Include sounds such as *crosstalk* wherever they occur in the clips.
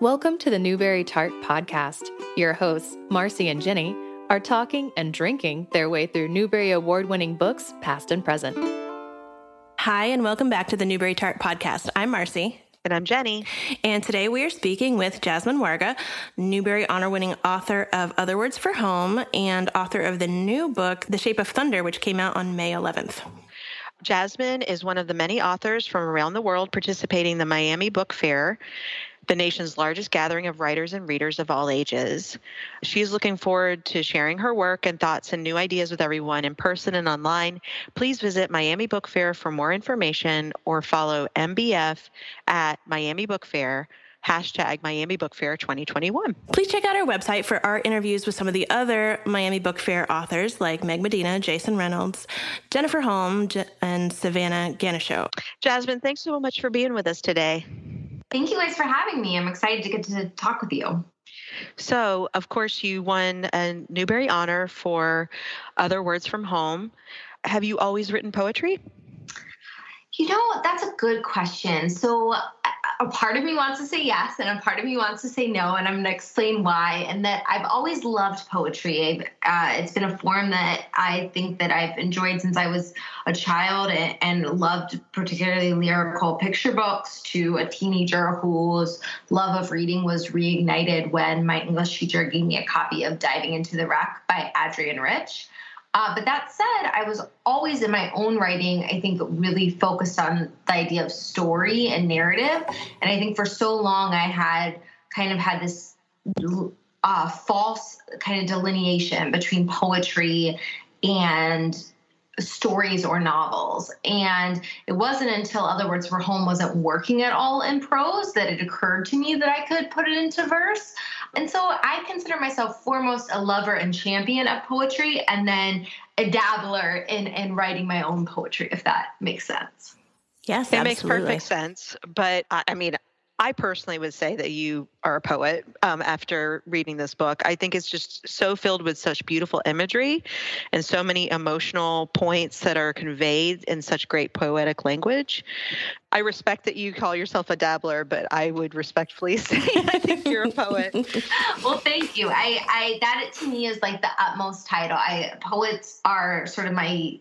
Welcome to the Newbery Tart Podcast. Your hosts, Marcy and Jenny, are talking and drinking their way through Newbery Award winning books, past and present. Hi, and welcome back to the Newbery Tart Podcast. I'm Marcy. And I'm Jenny. And today we are speaking with Jasmine Warga, Newbery Honor winning author of Other Words for Home and author of the new book, The Shape of Thunder, which came out on May 11th. Jasmine is one of the many authors from around the world participating in the Miami Book Fair the nation's largest gathering of writers and readers of all ages. She's looking forward to sharing her work and thoughts and new ideas with everyone in person and online. Please visit Miami Book Fair for more information or follow MBF at Miami Book Fair hashtag Miami Book Fair 2021. Please check out our website for our interviews with some of the other Miami Book Fair authors like Meg Medina, Jason Reynolds, Jennifer Holm, and Savannah Ganeshow. Jasmine, thanks so much for being with us today. Thank you guys for having me. I'm excited to get to talk with you. So, of course, you won a Newbery Honor for Other Words from Home. Have you always written poetry? You know, that's a good question. So, a part of me wants to say yes, and a part of me wants to say no, and I'm going to explain why. And that I've always loved poetry. Uh, it's been a form that I think that I've enjoyed since I was a child, and, and loved particularly lyrical picture books. To a teenager whose love of reading was reignited when my English teacher gave me a copy of "Diving into the Wreck" by Adrienne Rich. Uh, but that said, I was always in my own writing, I think, really focused on the idea of story and narrative. And I think for so long, I had kind of had this uh, false kind of delineation between poetry and stories or novels. And it wasn't until Other Words for Home wasn't working at all in prose that it occurred to me that I could put it into verse. And so I consider myself foremost a lover and champion of poetry and then a dabbler in, in writing my own poetry, if that makes sense. Yes, it absolutely. makes perfect sense. But I mean, I personally would say that you are a poet um, after reading this book. I think it's just so filled with such beautiful imagery and so many emotional points that are conveyed in such great poetic language. I respect that you call yourself a dabbler, but I would respectfully *laughs* say I think you're a poet. *laughs* well, thank you. I, I that to me is like the utmost title. I poets are sort of my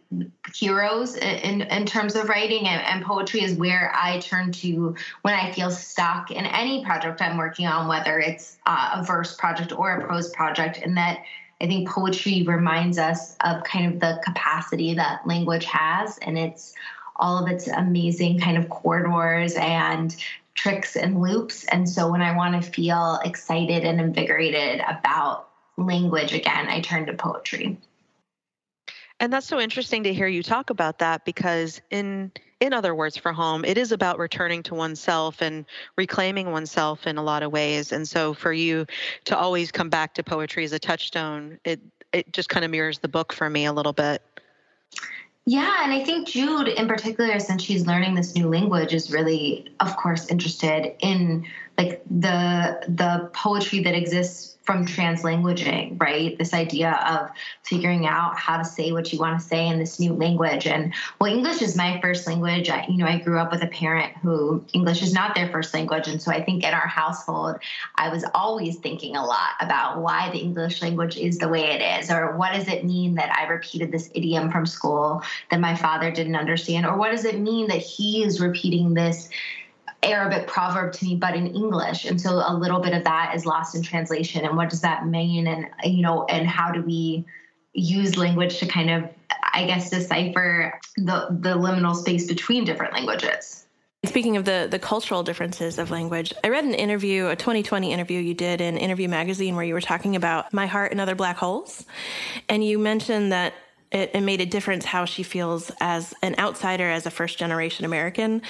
heroes in in terms of writing, and, and poetry is where I turn to when I feel stuck in any project I'm working on, whether it's uh, a verse project or a prose project, and that. I think poetry reminds us of kind of the capacity that language has, and it's all of its amazing kind of corridors and tricks and loops. And so when I want to feel excited and invigorated about language again, I turn to poetry. And that's so interesting to hear you talk about that because in in other words for home it is about returning to oneself and reclaiming oneself in a lot of ways. And so for you to always come back to poetry as a touchstone it it just kind of mirrors the book for me a little bit. Yeah, and I think Jude, in particular, since she's learning this new language, is really, of course, interested in like the the poetry that exists from translanguaging, right? This idea of figuring out how to say what you want to say in this new language. And well, English is my first language. I, you know, I grew up with a parent who English is not their first language. And so I think in our household, I was always thinking a lot about why the English language is the way it is, or what does it mean that I repeated this idiom from school that my father didn't understand, or what does it mean that he is repeating this Arabic proverb to me, but in English. And so a little bit of that is lost in translation. And what does that mean? And, you know, and how do we use language to kind of, I guess, decipher the, the liminal space between different languages? Speaking of the the cultural differences of language, I read an interview, a 2020 interview you did in Interview Magazine, where you were talking about My Heart and Other Black Holes, and you mentioned that it, it, made a difference how she feels as an outsider, as a first generation American.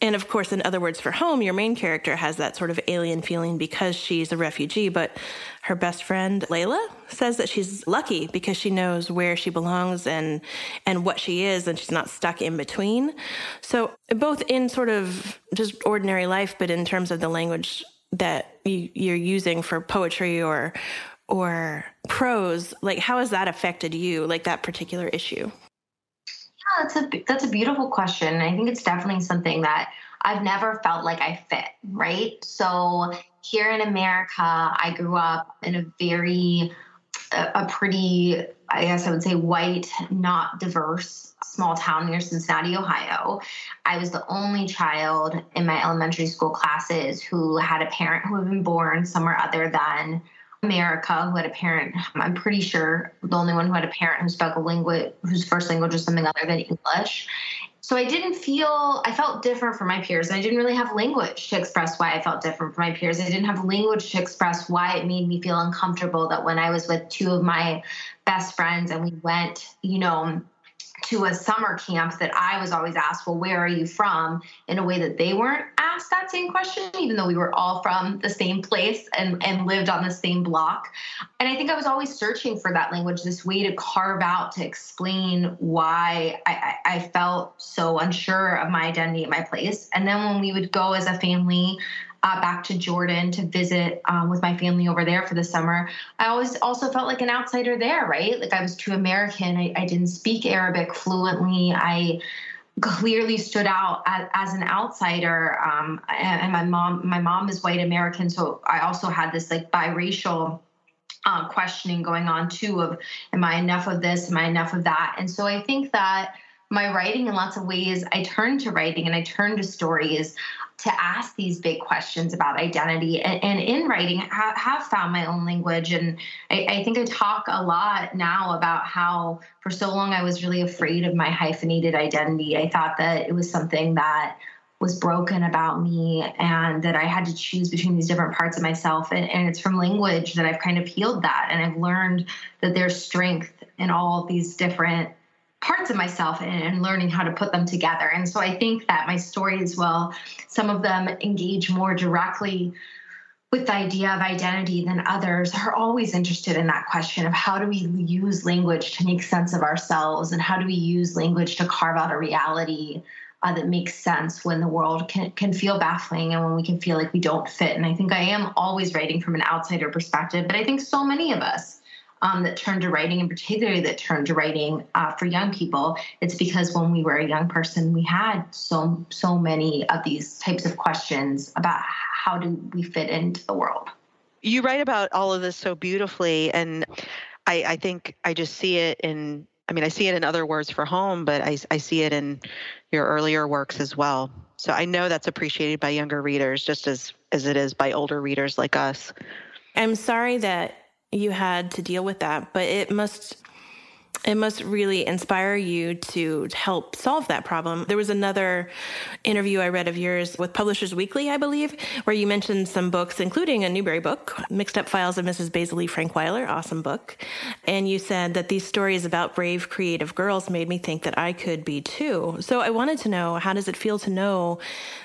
And of course, in other words, for home, your main character has that sort of alien feeling because she's a refugee. But her best friend, Layla, says that she's lucky because she knows where she belongs and, and what she is, and she's not stuck in between. So, both in sort of just ordinary life, but in terms of the language that you, you're using for poetry or or prose, like how has that affected you, like that particular issue? Yeah, that's a that's a beautiful question. I think it's definitely something that I've never felt like I fit, right? So here in America, I grew up in a very, a pretty, I guess I would say, white, not diverse small town near Cincinnati, Ohio. I was the only child in my elementary school classes who had a parent who had been born somewhere other than America, who had a parent, I'm pretty sure the only one who had a parent who spoke a language, whose first language was something other than English. So I didn't feel, I felt different from my peers. I didn't really have language to express why I felt different from my peers. I didn't have language to express why it made me feel uncomfortable that when I was with two of my best friends and we went, you know, to a summer camp that I was always asked, well, where are you from? In a way that they weren't asked that same question, even though we were all from the same place and, and lived on the same block. And I think I was always searching for that language, this way to carve out, to explain why I, I felt so unsure of my identity at my place. And then when we would go as a family, uh, back to Jordan to visit um, with my family over there for the summer, I always also felt like an outsider there, right? Like I was too American. I, I didn't speak Arabic fluently. I clearly stood out as, as an outsider. Um, and, and, my mom, my mom is white American, so I also had this like biracial. Uh, questioning going on too of am i enough of this am i enough of that and so i think that my writing in lots of ways i turn to writing and i turn to stories to ask these big questions about identity. And, and in writing ha- have found my own language. And I, I, think i talk a lot now about how for so long i was really afraid of my hyphenated identity. I thought that it was something that was broken about me and that i had to choose between these different parts of myself. And, and it's from language that i've kind of healed that. And i've learned that there's strength in all these different parts of myself and, and, learning how to put them together. And so I think that my stories will, some of them engage more directly with the idea of identity than others are always interested in that question of how do we use language to make sense of ourselves and how do we use language to carve out a reality uh, that makes sense when the world can, can feel baffling and when we can feel like we don't fit. And I think I am always writing from an outsider perspective, but I think so many of us um, that turned to writing, and particularly that turned to writing uh, for young people, it's because when we were a young person, we had so so many of these types of questions about how do we fit into the world. You write about all of this so beautifully, and I, I think I just see it in. I mean, I see it in other words for home, but I, I see it in your earlier works as well. So I know that's appreciated by younger readers just as as it is by older readers like us. I'm sorry that you had to deal with that, but it must it must really inspire you to help solve that problem. There was another interview I read of yours with Publishers Weekly, I believe, where you mentioned some books, including a Newbery book, Mixed Up Files of Mrs. Basil E. Frankweiler, awesome book. And you said that these stories about brave, creative girls made me think that I could be too. So I wanted to know how does it feel to know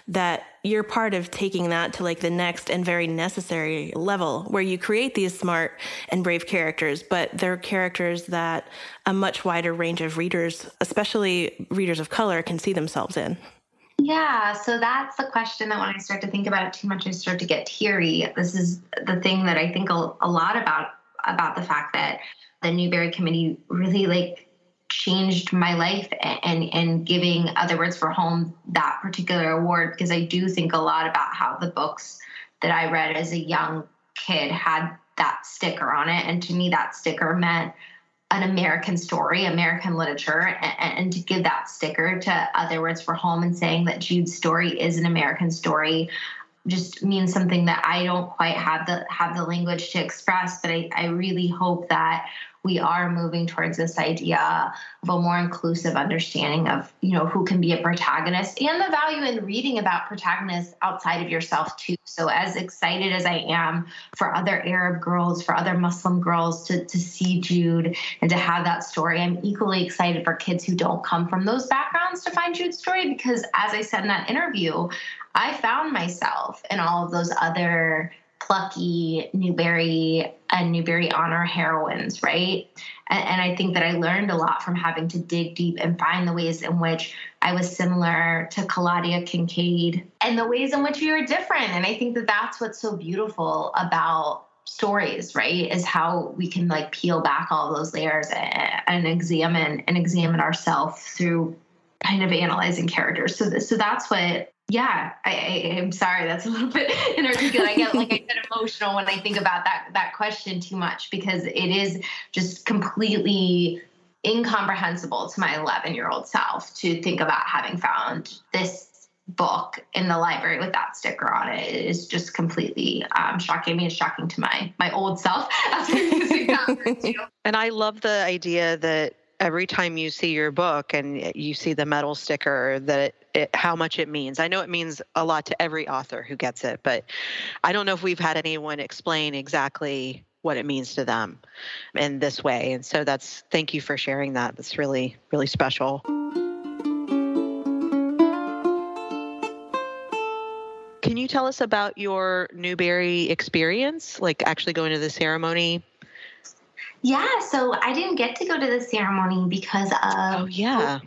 that you're part of taking that to like the next and very necessary level where you create these smart and brave characters, but they're characters that a much wider range of readers, especially readers of color, can see themselves in. Yeah, so that's the question that when I start to think about it too much, I start to get teary. This is the thing that I think a, a lot about about the fact that the Newbery Committee really like changed my life and and giving other words for home that particular award because I do think a lot about how the books that I read as a young kid had that sticker on it and to me that sticker meant an American story, American literature, and, and, to give that sticker to Other Words for Home and saying that Jude's story is an American story just means something that I don't quite have the have the language to express. But I, I really hope that we are moving towards this idea of a more inclusive understanding of you know who can be a protagonist and the value in reading about protagonists outside of yourself too. So as excited as i am for other arab girls for other muslim girls to, to see jude and to have that story i'm equally excited for kids who don't come from those backgrounds to find jude's story because as i said in that interview i found myself in all of those other plucky Newbery and Newbery honor heroines, right? And, and, I think that I learned a lot from having to dig deep and find the ways in which I was similar to Claudia Kincaid and the ways in which we were different. And I think that that's what's so beautiful about stories right is how we can like peel back all those layers and, and examine and examine ourselves through kind of analyzing characters so, th- so that's what yeah, I, am sorry. That's a little bit *laughs* inarticulate. I get like I get emotional when I think about that that question too much because it is just completely incomprehensible to my 11 year old self to think about having found this book in the library with that sticker on it. It is just completely um, shocking. Mean, it's shocking to my my old self *laughs* and I love the idea that every time you see your book and you see the medal sticker that it, how much it means. I know it means a lot to every author who gets it, but I don't know if we've had anyone explain exactly what it means to them in this way. And so that's thank you for sharing that. That's really really special. Can you tell us about your Newbery experience, like actually going to the ceremony yeah, so I didn't get to go to the ceremony because of. Oh, yeah.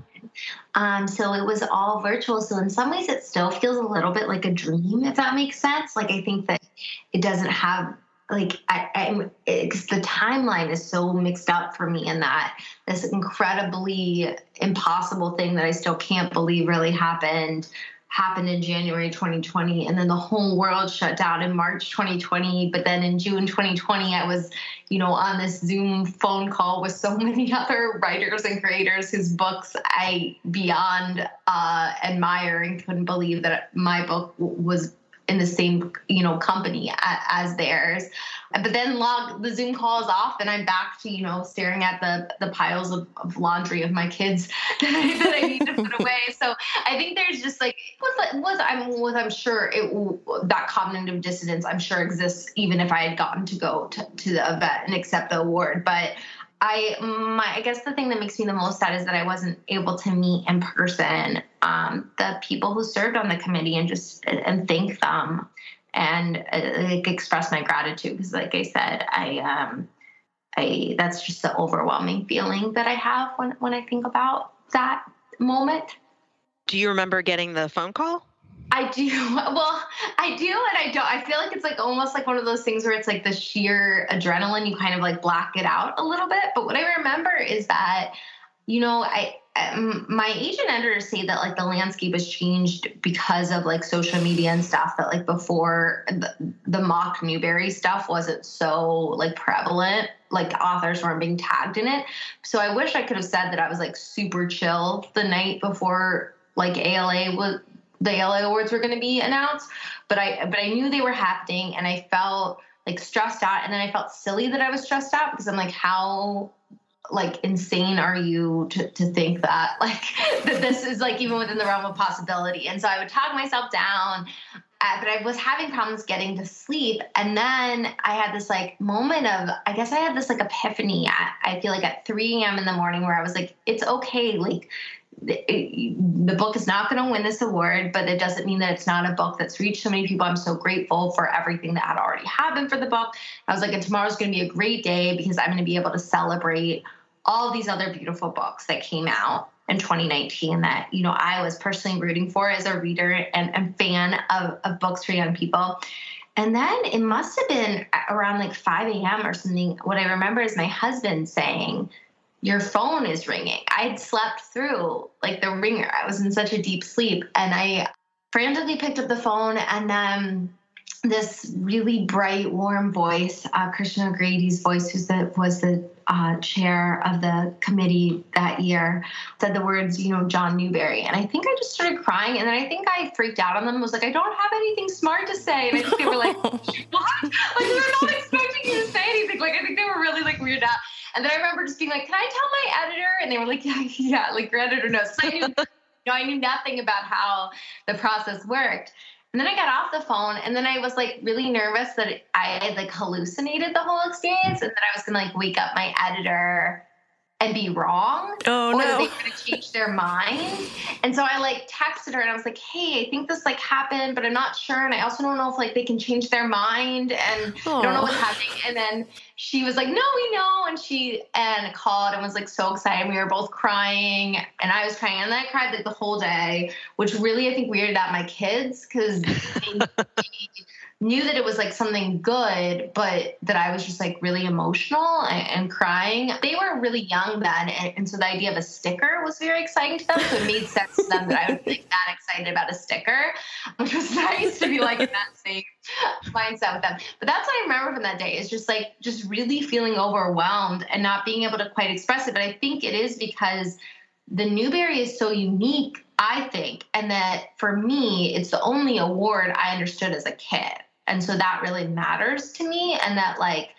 Um, so it was all virtual. So in some ways, it still feels a little bit like a dream, if that makes sense. Like I think that it doesn't have like I, I'm because the timeline is so mixed up for me in that this incredibly impossible thing that I still can't believe really happened happened in January 2020 and then the whole world shut down in March 2020 but then in June 2020 I was you know on this Zoom phone call with so *laughs* many other writers and creators whose books I beyond uh, admire and couldn't believe that my book was in the same you know company as theirs. But then log the zoom call is off and i'm back to you know staring at the the piles of, of laundry of my kids *laughs* that I, that I need to put away. So i think there's just like was was i'm was i'm sure it that cognitive dissonance i'm sure exists even if i had gotten to go to, to the event and accept the award. But I my I guess the thing that makes me the most sad is that I wasn't able to meet in person um, the people who served on the committee and just and thank them and uh, like express my gratitude because like I said I um I that's just the overwhelming feeling that I have when when I think about that moment. Do you remember getting the phone call? I do. *laughs* Well, I do and I don't. I feel like it's like almost like one of those things where it's like the sheer adrenaline, you kind of like black it out a little bit. But what I remember is that, you know, I, um, my agent editors say that like the landscape has changed because of like social media and stuff that like before the, the mock newbery stuff wasn't so like prevalent like authors weren't being tagged in it so i wish i could have said that i was like super chill the night before like ala was the ALA awards were going to be announced, but I but I knew they were happening, and I felt like stressed out, and then I felt silly that I was stressed out because I'm like, how like insane are you to, to think that *laughs* like that this is like even within the realm of possibility? And so i would talk myself down uh, but i was having problems getting to sleep and then i had this like moment of i guess i had this like epiphany at, i feel like at 3 a.m in the morning where i was like it's okay like the book is not going to win this award, but it doesn't mean that it's not a book that's reached so many people. I'm so grateful for everything that had already happened for the book. I was like, and tomorrow's going to be a great day because I'm going to be able to celebrate all these other beautiful books that came out in 2019 that you know I was personally rooting for as a reader and, and fan of, of books for young people. And then it must have been around like 5 a.m. or something. What I remember is my husband saying, your phone is ringing. I'd slept through like the ringer. I was in such a deep sleep and I frantically picked up the phone and then this really bright, warm voice, uh, Krishna O'Grady's voice, who was the uh, chair of the committee that year, said the words, you know, John Newbery. And I think I just started crying. And then I think I freaked out on them was like, I don't have anything smart to say. And I think they were like, *laughs* what? Like, they're not expecting you to say anything. Like, I think they were really like weirded out. And then I remember just being like, "Can I tell my editor?" And they were like, "Yeah, *laughs* yeah." Like your editor knows. So I knew, *laughs* you know, I knew nothing about how the process worked. And then I got off the phone, and then I was like really nervous that I had like hallucinated the whole experience, and that I was gonna like wake up my editor and be wrong oh, or no. they going to change their mind. And so i like texted her and i was like hey i think this like happened but i'm not sure. And i also don't know if like they can change their mind and oh. i don't know what's happening. And then she was like no we know. And she and called and was like so excited. We were both crying and i was crying. And then i cried like the whole day which really i think weirded out my kids because they, *laughs* knew that it was like something good, but that I was just like really emotional and, and crying. They were really young then, and, and, so the idea of a sticker was very exciting to them. So it made sense to them that I would be like that excited about a sticker, which was *laughs* nice to be like in that same mindset with them. But that's what I remember from that day is just like just really feeling overwhelmed and not being able to quite express it. But I think it is because the Newbery is so unique, I think, and that for me, it's the only award I understood as a kid. And so that really matters to me. And that, like,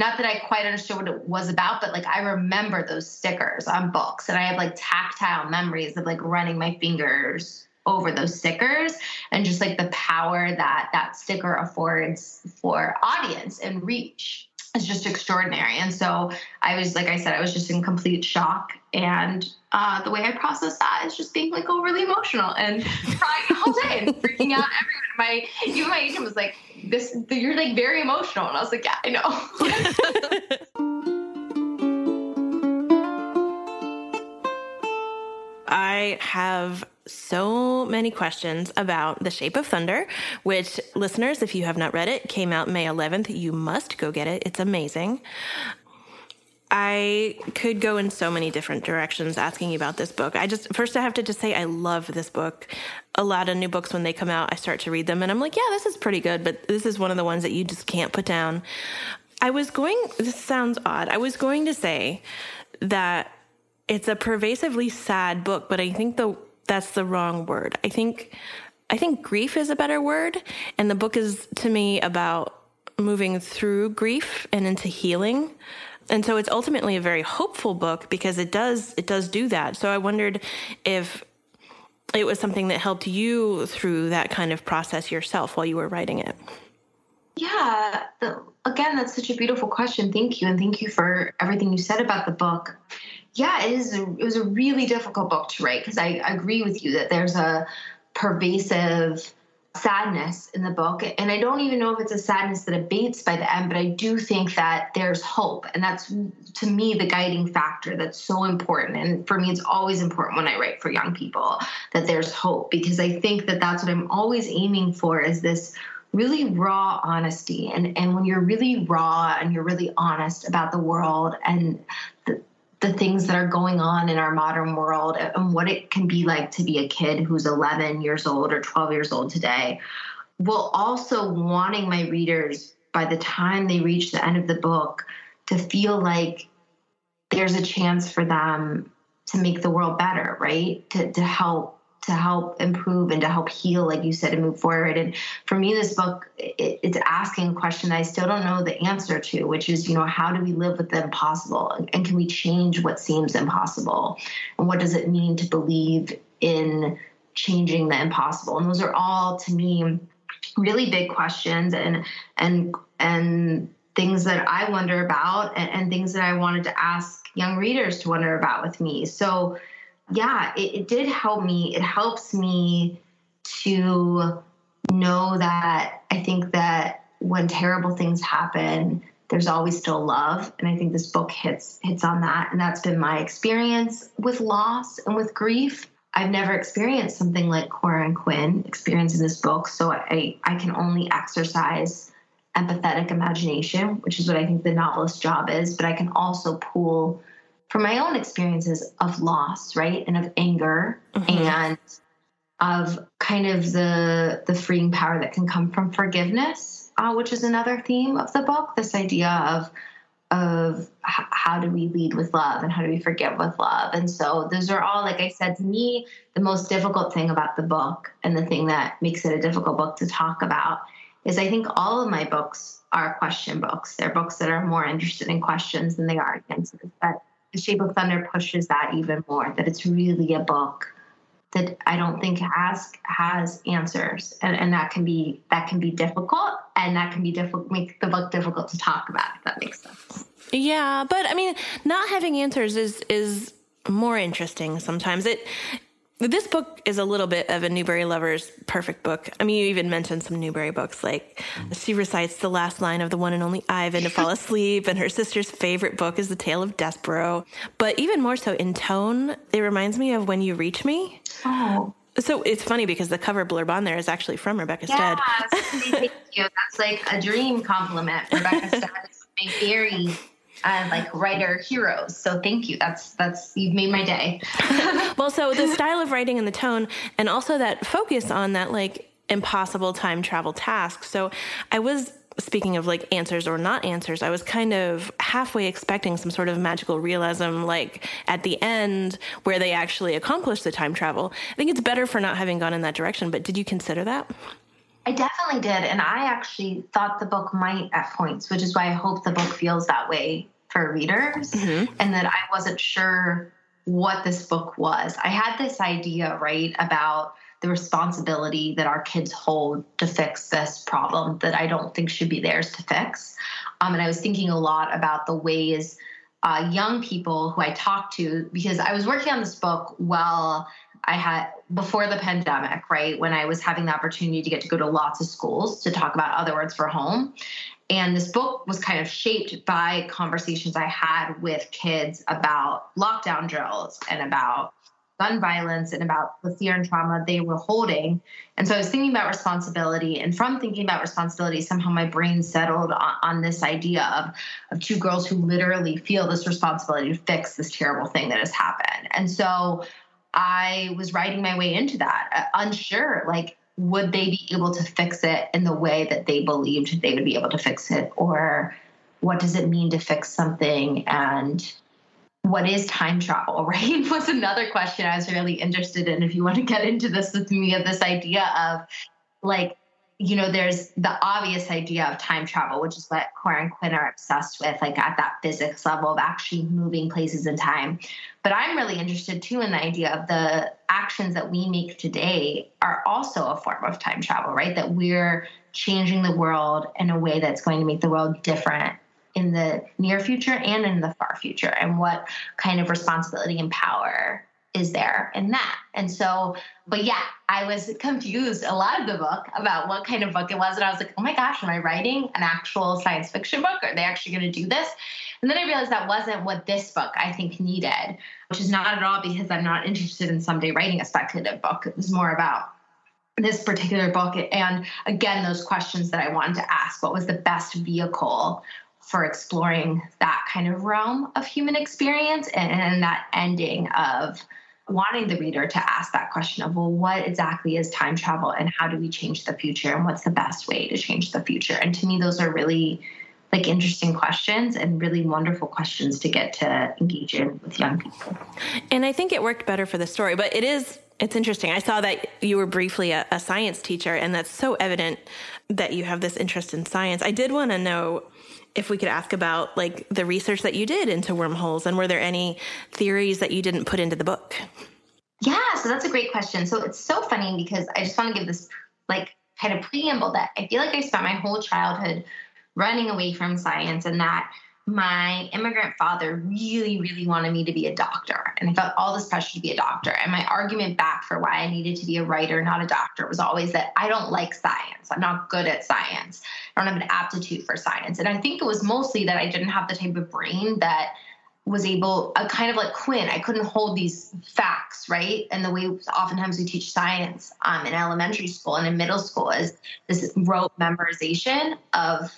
not that I quite understood what it was about, but like I remember those stickers on books and I have like tactile memories of like running my fingers over those stickers and just like the power that that sticker affords for audience and reach is just extraordinary. And so I was, like I said, I was just in complete shock. And uh, the way I process that is just being like overly emotional and crying all day and *laughs* freaking out everyone. My even my agent was like, "This, you're like very emotional," and I was like, "Yeah, I know." *laughs* I have so many questions about The Shape of Thunder, which listeners, if you have not read it, came out May 11th. You must go get it. It's amazing. I could go in so many different directions asking you about this book. I just, first, I have to just say, I love this book. A lot of new books, when they come out, I start to read them and I'm like, yeah, this is pretty good, but this is one of the ones that you just can't put down. I was going, this sounds odd. I was going to say that it's a pervasively sad book, but I think the that's the wrong word. I think I think grief is a better word, and the book is to me about moving through grief and into healing. And so it's ultimately a very hopeful book because it does it does do that. So I wondered if it was something that helped you through that kind of process yourself while you were writing it. Yeah, again, that's such a beautiful question. Thank you, and thank you for everything you said about the book yeah, it is. It was a really difficult book to write because I, I agree with you that there's a pervasive sadness in the book and i don't even know if it's a sadness that abates by the end but i do think that there's hope and that's to me the guiding factor that's so important and for me it's always important when i write for young people that there's hope because i think that that's what i'm always aiming for is this really raw honesty and and when you're really raw and you're really honest about the world and the, the things that are going on in our modern world and what it can be like to be a kid who's 11 years old or 12 years old today, while also wanting my readers by the time they reach the end of the book to feel like there's a chance for them to make the world better, right? To, to help to help improve and to help heal, like you said, and move forward. And for me, this book, it, it's asking a question I still don't know the answer to, which is, you know, how do we live with the impossible? And, and can we change what seems impossible? And what does it mean to believe in changing the impossible? And those are all, to me, really big questions and and and things that I wonder about and, and things that I wanted to ask young readers to wonder about with me. So yeah, it, it did help me. It helps me to know that I think that when terrible things happen, there's always still love. And i think this book hits hits on that. And that's been my experience with loss and with grief. I've never experienced something like cora and quinn experience in this book. So i i can only exercise empathetic imagination which is what i think the novelist's job is. But i can also pull from my own experiences of loss, right, and of anger mm-hmm. and of kind of the the freeing power that can come from forgiveness, uh, which is another theme of the book. This idea of of h- how do we lead with love and how do we forgive with love and so those are all like i said to me the most difficult thing about the book and the thing that makes it a difficult book to talk about is i think all of my books are question books they're books that are more interested in questions than they are answers but the Shape of Thunder pushes that even more. That it's really a book that I don't think has has answers, and, and that can be that can be difficult, and that can be difficult make the book difficult to talk about. If that makes sense. Yeah, but I mean, not having answers is is more interesting sometimes. It this book is a little bit of a Newbery lover's perfect book. I mean, you even mentioned some Newbery books, like she recites the last line of the one and only Ivan to fall *laughs* asleep, and her sister's favorite book is The Tale of Despereaux. But even more so in tone, it reminds me of When You Reach Me. Oh. So it's funny because the cover blurb on there is actually from Rebecca yes, Stead. thank you. That's like a dream compliment. Rebecca Stead is *laughs* my very uh, like writer heroes. So thank you. That's that's you've made my day. *laughs* *laughs* well, so the style of writing and the tone, and also that focus on that like impossible time travel task. So I was speaking of like answers or not answers, I was kind of halfway expecting some sort of magical realism, like at the end where they actually accomplish the time travel. I think it's better for not having gone in that direction, but did you consider that? I definitely did. And I actually thought the book might at points, which is why I hope the book feels that way for readers mm-hmm. and that I wasn't sure what this book was. I had this idea, right, about the responsibility that our kids hold to fix this problem that I don't think should be theirs to fix. Um, and I was thinking a lot about the ways uh, young people who I talked to, because I was working on this book while I had before the pandemic, right? When I was having the opportunity to get to go to lots of schools to talk about other words for home. And this book was kind of shaped by conversations I had with kids about lockdown drills and about gun violence and about the fear and trauma they were holding. And so I was thinking about responsibility. And from thinking about responsibility, somehow my brain settled on, on, this idea of, of two girls who literally feel this responsibility to fix this terrible thing that has happened. And so I was writing my way into that, uh, unsure, like, would they be able to fix it in the way that they believed they would be able to fix it? Or what does it mean to fix something? And what is time travel, *laughs* right? Was another question I was really interested in. If you want to get into this with me, of this idea of like, you know, there's the obvious idea of time travel, which is what Cora and Quinn are obsessed with, like at that physics level of actually moving places in time. But I'm really interested too in the idea of the actions that we make today are also a form of time travel, right? That we're changing the world in a way that's going to make the world different in the near future and in the far future and what kind of responsibility and power is there in that. And so but yeah i was confused a lot of the book about what kind of book it was and i was like oh my gosh am i writing an actual science fiction book? Are they actually going to do this? And then i realized that wasn't what this book i think needed which is not at all because i'm not interested in someday writing a speculative book. It was more about this particular book and again those questions that i wanted to ask. What was the best vehicle for exploring that kind of realm of human experience and, and, that ending of wanting the reader to ask that question of well what exactly is time travel and how do we change the future and what's the best way to change the future and to me those are really like interesting questions and really wonderful questions to get to engage in with young people and i think it worked better for the story but it is it's interesting. I saw that you were briefly a, a, science teacher, and that's so evident that you have this interest in science. I did want to know if we could ask about like the research that you did into wormholes and were there any theories that you didn't put into the book? Yeah, so that's a great question. So it's so funny because I just want to give this like kind of preamble that I feel like I spent my whole childhood running away from science and that my immigrant father really, really wanted me to be a doctor. And I felt all this pressure to be a doctor. And my argument back for why I needed to be a writer, not a doctor, was always that I don't like science. I'm not good at science. I don't have an aptitude for science. And I think it was mostly that I didn't have the type of brain that was able, a kind of like Quinn, I couldn't hold these facts, right? And the way oftentimes we teach science um, in elementary school and in middle school is this rote memorization of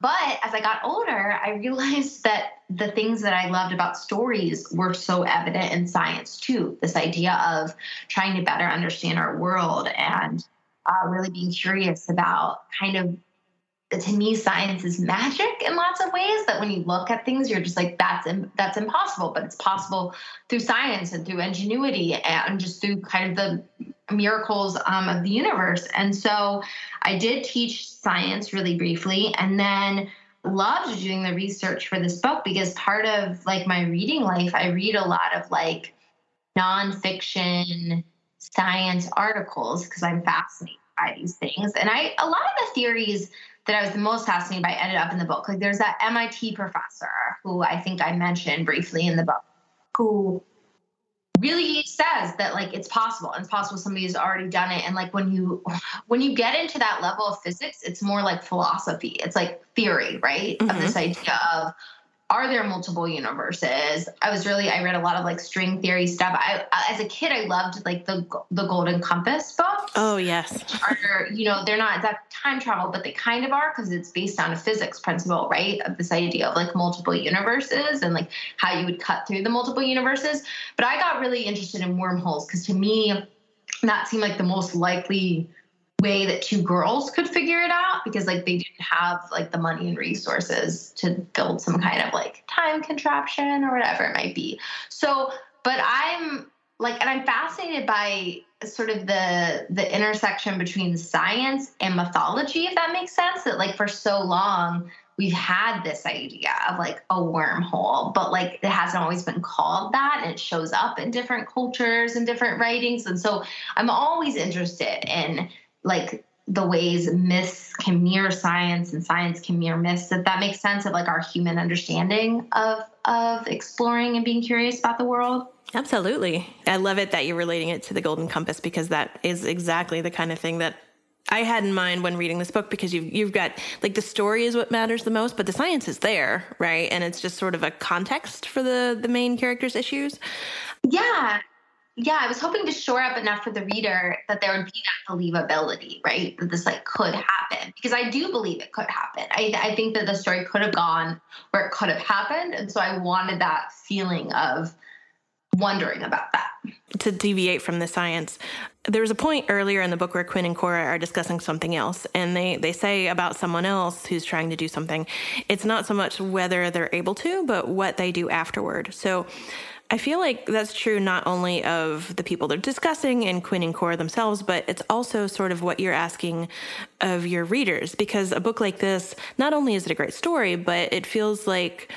but as I got older, I realized *laughs* that the things that I loved about stories were so evident in science too. This idea of trying to better understand our world and uh, really being curious about kind of to me science is magic in lots of ways that when you look at things you're just like that's Im- that's impossible. But it's possible through science and through ingenuity and just through kind of the miracles um, of the universe. And so i did teach science really briefly and then loved doing the research for this book because part of like my reading life i read a lot of like nonfiction science articles because i'm fascinated by these things. And i a lot of the theories that I was the most fascinated by ended up in the book. Like there's that MIT professor who I think I mentioned briefly in the book, who really says that like it's possible and it's possible somebody has already done it and like when you when you get into that level of physics it's more like philosophy it's like theory right mm-hmm. of this idea of are there multiple universes? I was really i read a lot of like string theory stuff. I as a kid i loved like the the golden compass books oh yes. Are you know they're not that time travel but they kind of are because it's based on a physics principle right? Of this idea of like multiple universes and like how you would cut through the multiple universes. But i got really interested in wormholes because to me that seemed like the most likely way that two girls could figure it out because like they didn't have like the money and resources to build some kind of like time contraption or whatever it might be. So, but I'm like and I'm fascinated by sort of the the intersection between science and mythology if that makes sense that like for so long we've had this idea of like a wormhole, but like it hasn't always been called that. And it shows up in different cultures and different writings. And so I'm always interested in like the ways myths can mirror science and science can mirror myths if that makes sense of like our human understanding of of exploring and being curious about the world absolutely i love it that you're relating it to the golden compass because that is exactly the kind of thing that I had in mind when reading this book because you've you've got like the story is what matters the most, but the science is there, right? And it's just sort of a context for the the main character's issues. Yeah, yeah, I was hoping to shore up enough for the reader that there would be that believability, right? That this like could happen because I do believe it could happen. I, I think that the story could have gone where it could have happened, and so I wanted that feeling of wondering about that. To deviate from the science, there was a point earlier in the book where Quinn and Cora are discussing something else, and they they say about someone else who's trying to do something. It's not so much whether they're able to, but what they do afterward. So I feel like that's true not only of the people they're discussing in Quinn and Cora themselves, but it's also sort of what you're asking of your readers. Because a book like this, not only is it a great story, but it feels like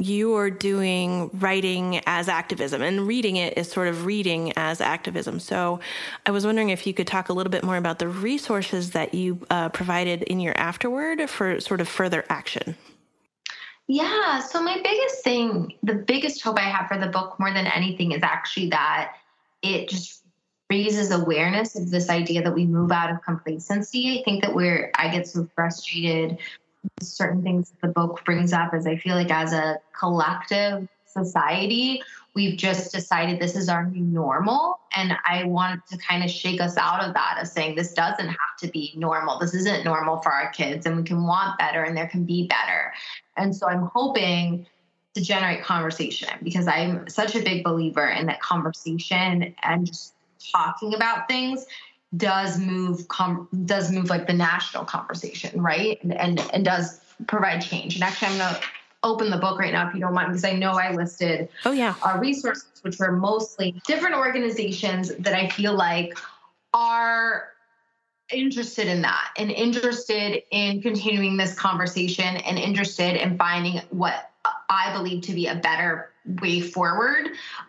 you are doing writing as activism and reading it is sort of reading as activism. So I was wondering if you could talk a little bit more about the resources that you uh, provided in your afterword for sort of further action. Yeah. So my biggest thing, the biggest hope I have for the book more than anything is actually that it just raises awareness of this idea that we move out of complacency. I think that we're I get so frustrated certain things the book brings up as I feel like as a collective society, we've just decided this is our new normal. And I want to kind of shake us out of that of saying this doesn't have to be normal. This isn't normal for our kids, and we can want better and there can be better. And so I'm hoping to generate conversation because I'm such a big believer in that conversation and just talking about things does move com- does move like the national conversation right? And, and and does provide change. And actually i'm gonna open the book right now if you don't mind because I know I listed oh yeah. our resources which were mostly different organizations that I feel like are interested in that and interested in continuing this conversation and interested in finding what I believe to be a better way forward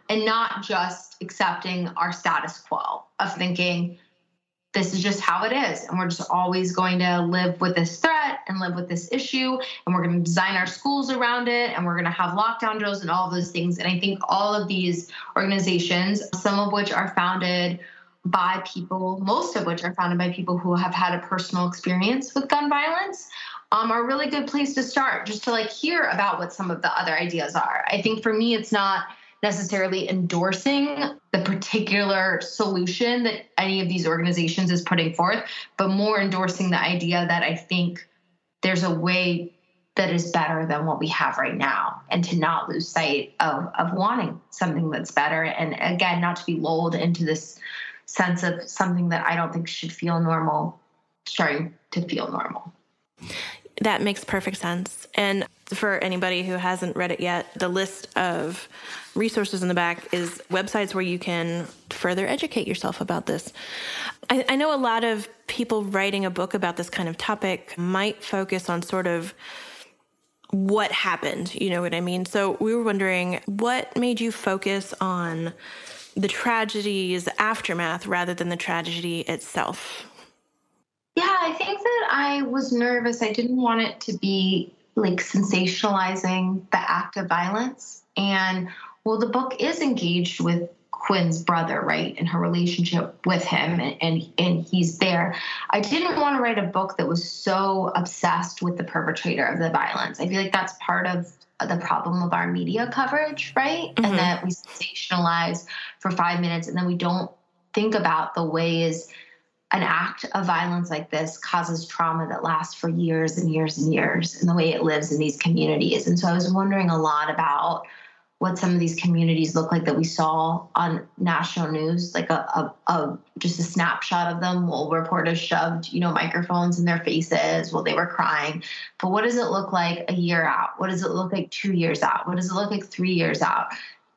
and not just accepting our status quo of thinking this is just how it is. And we're just always going to live with this threat and live with this issue. And we're going to design our schools around it. And we're going to have lockdown drills and all those things. And I think all of these organizations, some of which are founded by people, most of which are founded by people who have had a personal experience with gun violence, um, are a really good place to start just to like hear about what some of the other ideas are. I think for me, it's not necessarily endorsing the particular solution that any of these organizations is putting forth, but more endorsing the idea that I think there's a way that is better than what we have right now and to not lose sight of, of wanting something that's better. And again, not to be lulled into this sense of something that I don't think should feel normal starting to feel normal. That makes perfect sense. And for anybody who hasn't read it yet, the list of resources in the back is websites where you can further educate yourself about this. I, I know a lot of people writing a book about this kind of topic might focus on sort of what happened, you know what I mean? So we were wondering what made you focus on the tragedy's aftermath rather than the tragedy itself? Yeah, I think that I was nervous. I didn't want it to be like sensationalizing the act of violence. And well, the book is engaged with Quinn's brother, right, and her relationship with him, and, and, and he's there. I didn't want to write a book that was so obsessed with the perpetrator of the violence. I feel like that's part of the problem of our media coverage, right? Mm-hmm. And that we sensationalize for five minutes and then we don't think about the ways an act of violence like this causes trauma that lasts for years and years and years and the way it lives in these communities. And so I was wondering a lot about what some of these communities look like that we saw on national news, like a, a, a, just a snapshot of them while reporters shoved, you know, microphones in their faces while they were crying. But what does it look like a year out? What does it look like two years out? What does it look like three years out?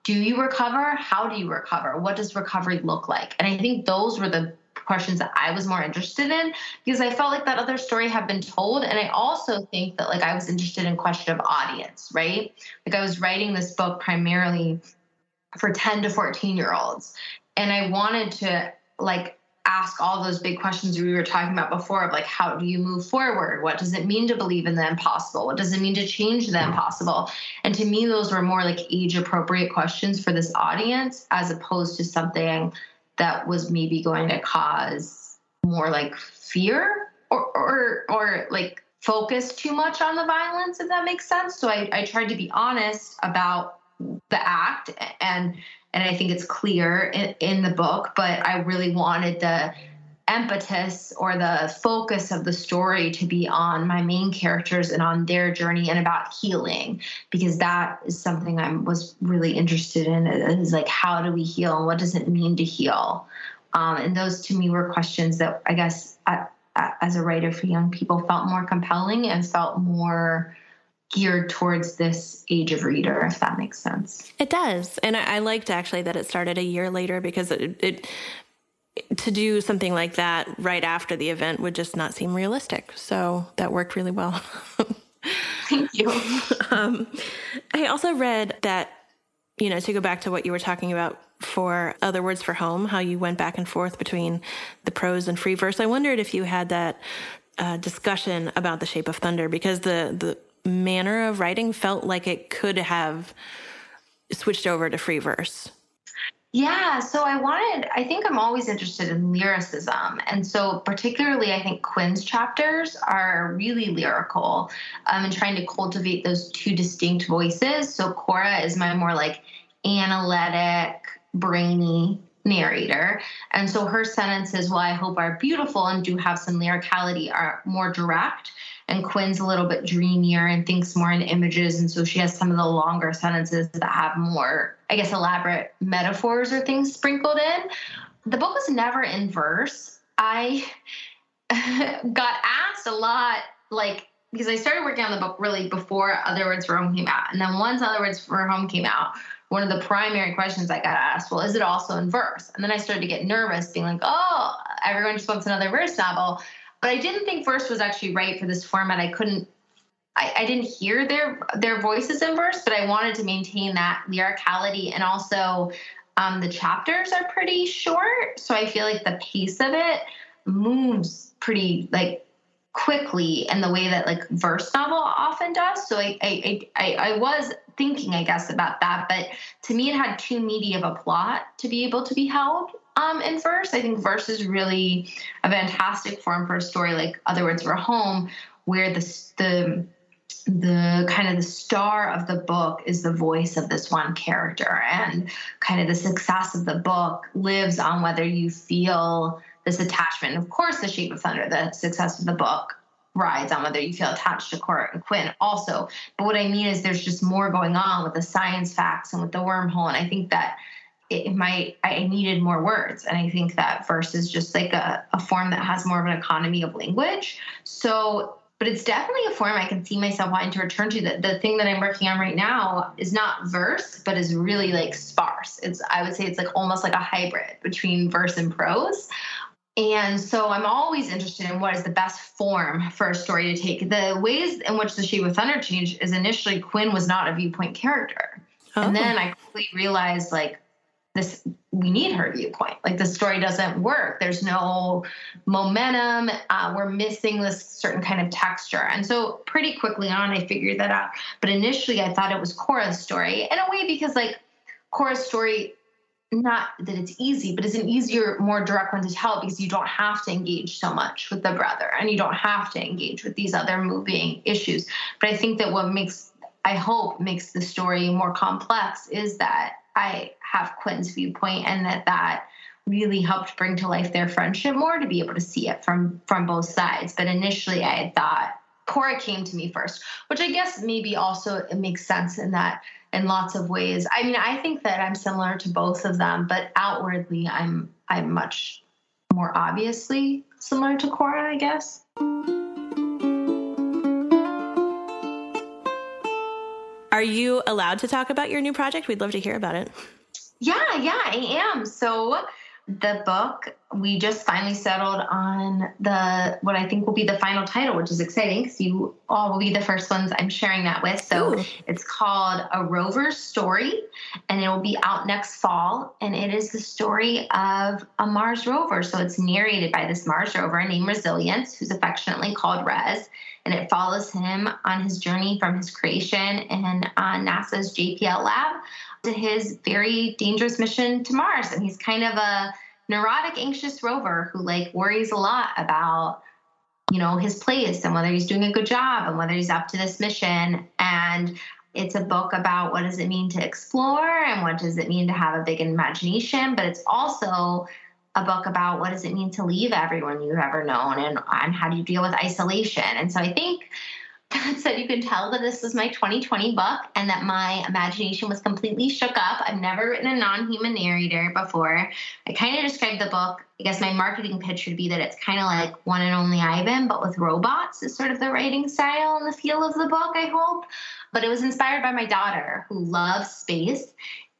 Do you recover? How do you recover? What does recovery look like? And I think those were the questions that I was more interested in because I felt like that other story had been told. And I also think that like I was interested in question of audience, right? Like I was writing this book primarily for 10 to 14 year olds. And I wanted to like ask all those big questions we were talking about before of like how do you move forward? What does it mean to believe in the impossible? What does it mean to change the impossible? And to me those were more like age appropriate questions for this audience as opposed to something that was maybe going to cause more like fear or or or like focus too much on the violence if that makes sense. So i, I tried to be honest about the act and and i think it's clear in, in the book but i really wanted the impetus or the focus of the story to be on my main characters and on their journey and about healing because that is something I was really interested in is like how do we heal and what does it mean to heal? Um, and those to me were questions that I guess as a writer for young people felt more compelling and felt more geared towards this age of reader, if that makes sense. It does. And I, I liked actually that it started a year later because it, it to do something like that right after the event would just not seem realistic. So that worked really well. *laughs* Thank you. um, I also read that, you know, to go back to what you were talking about for Other Words for Home, how you went back and forth between the prose and free verse. I wondered if you had that uh, discussion about The Shape of Thunder because the, the manner of writing felt like it could have switched over to free verse. Yeah, so I wanted, I think I'm always interested in lyricism. And so, particularly, I think Quinn's chapters are really lyrical um, and trying to cultivate those two distinct voices. So, Cora is my more like analytic, brainy narrator. And so, her sentences, while I hope are beautiful and do have some lyricality, are more direct and Quinn's a little bit dreamier and thinks more in images. And so she has some of the longer sentences that have more, I guess, elaborate metaphors or things sprinkled in. The book was never in verse. I *laughs* got asked a lot, like, because I started working on the book really before Other Words for Home came out. And then once Other Words for Home came out, one of the primary questions I got asked, well, is it also in verse? And then I started to get nervous, being like, oh, everyone just wants another verse novel. But I didn't think verse was actually right for this format. I couldn't I, I, didn't hear their their voices in verse, but I wanted to maintain that lyricality and also um, the chapters are pretty short, so I feel like the pace of it moves pretty like quickly in the way that like verse novel often does. So I I I, I was thinking, I guess, about that, but to me, it had too meaty of a plot to be able to be held um, in verse. I think verse is really a fantastic form for a story like Other Words for Home, where the the the kind of the star of the book is the voice of this one character. And kind of the success of the book lives on whether you feel this attachment. Of course the shape of thunder the success of the book rides on whether you feel attached to Cora and Quinn also. But what i mean is there's just more going on with the science facts and with the wormhole. And i think that it might I needed more words. And I think that verse is just like a, a form that has more of an economy of language. So but it's definitely a form I can see myself wanting to return to. The, the thing that I'm working on right now is not verse, but is really like sparse. It's I would say it's like almost like a hybrid between verse and prose. And so I'm always interested in what is the best form for a story to take. The ways in which the Shape of Thunder changed is initially Quinn was not a viewpoint character. Oh. And then I quickly realized like this we need her viewpoint. Like the story doesn't work. There's no momentum. Uh, we're missing this certain kind of texture. And so pretty quickly on i figured that out. But initially i thought it was cora's story. In a way because like cora's story not that it's easy but it's an easier more direct one to tell because you don't have to engage so much with the brother and you don't have to engage with these other moving issues. But i think that what makes I hope makes the story more complex is that I have Quentin's viewpoint and that that really helped bring to life their friendship more to be able to see it from from both sides. But initially, I had thought Cora came to me first, which I guess maybe also it makes sense in that in lots of ways. I mean, I think that I'm similar to both of them, but outwardly, I'm I'm much more obviously similar to Cora, I guess. Are you allowed to talk about your new project? We'd love to hear about it. Yeah, yeah, I am. So the book we just finally settled on the what i think will be the final title which is exciting because you all will be the first ones i'm sharing that with. So Ooh. it's called a rover's story and it will be out next fall and it is the story of a mars rover. So it's narrated by this mars rover named resilience who's affectionately called res and it follows him on his journey from his creation in uh, nasa's jpl lab to his very dangerous mission to Mars. And he's kind of a neurotic, anxious rover who like worries a lot about, you know, his place and whether he's doing a good job and whether he's up to this mission. And it's a book about what does it mean to explore and what does it mean to have a big imagination, but it's also a book about what does it mean to leave everyone you've ever known and, and how do you deal with isolation. And so I think *laughs* Said you can tell that this was my 2020 book and that my imagination was completely shook up. I've never written a non human narrator before. I kind of described the book, I guess my marketing pitch would be that it's kind of like One and Only Ivan, but with robots, is sort of the writing style and the feel of the book, I hope. But it was inspired by my daughter who loves space.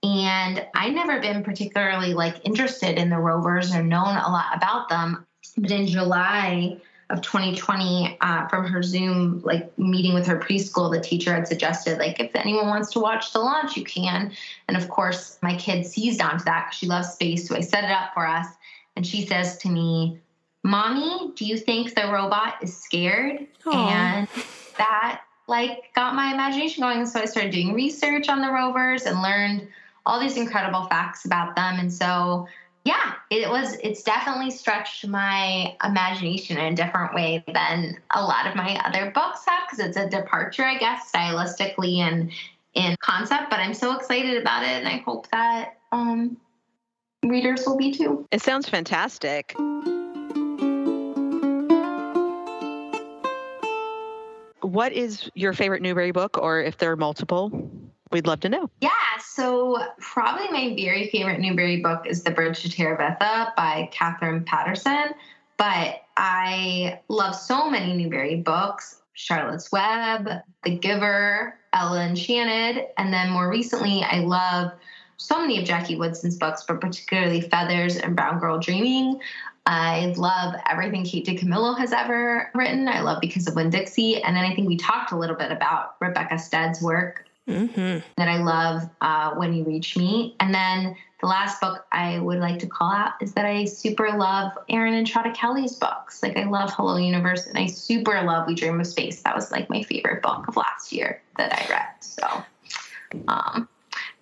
And I'd never been particularly like interested in the rovers or known a lot about them. But in July, of 2020 uh, from her Zoom like meeting with her preschool, the teacher had suggested like if anyone wants to watch the launch, you can. And of course, my kid seized onto that because she loves space, so I set it up for us. And she says to me, "Mommy, do you think the robot is scared?" Aww. And that like got my imagination going. So I started doing research on the rovers and learned all these incredible facts about them. And so yeah, it was, it's definitely stretched my imagination in a different way than a lot of my other books have because it's a departure, I guess, stylistically and in concept. But I'm so excited about it and I hope that um, readers will be too. It sounds fantastic. What is your favorite Newbery book, or if there are multiple? We'd love to know. Yeah, so probably my very favorite Newbery book is The Bridge to Terabithia by Katherine Paterson. But I love so many Newbery books Charlotte's Web, The Giver, Ella Enchanted. And then more recently, I love so many of Jackie Woodson's books, but particularly Feathers and Brown Girl Dreaming. I love everything Kate DiCamillo has ever written. I love Because of Winn-Dixie. And then I think we talked a little bit about Rebecca Stead's work mm-hmm. that I love uh, when you reach me. And then the last book I would like to call out is that I super love Erin and Entrada Kelly's books. Like I love Hello Universe and I super love We Dream of Space. That was like my favorite book of last year that I read. So um,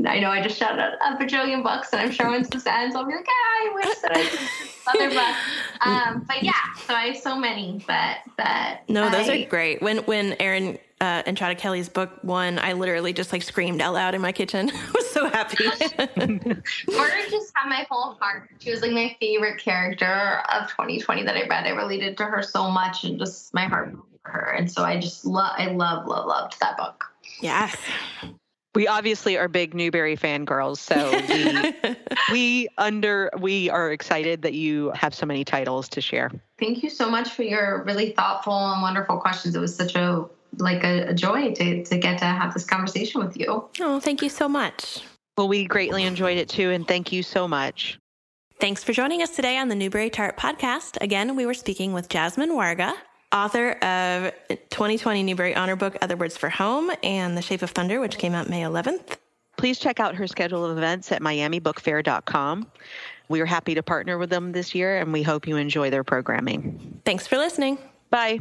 I know I just shouted out a bajillion books, and I'm sure when this ends, I'll be like, ah, I wish that I could other books. Um, but yeah, so I have so many, but that no, those I, are great. When when Erin uh, Entrada Kelly's book won, I literally just like screamed out loud in my kitchen. *laughs* I was so happy. *laughs* Murder just had my whole heart. She was like my favorite character of 2020 that I read. I related to her so much, and just my heart for her. And so I just love, I love, love, loved that book. Yes. We obviously are big Newbery fangirls, so *laughs* we, we under we are excited that you have so many titles to share. Thank you so much for your really thoughtful and wonderful questions. It was such a like a, a joy to to get to have this conversation with you. Oh, thank you so much. Well, we greatly enjoyed it too, and thank you so much. Thanks for joining us today on the Newbery Tart podcast. Again, we were speaking with Jasmine Warga, author of 2020 Newbery Honor Book, Other Words for Home, and The Shape of Thunder, which came out May 11th. Please check out her schedule of events at miamibookfair.com. We are happy to partner with them this year, and we hope you enjoy their programming. Thanks for listening. Bye.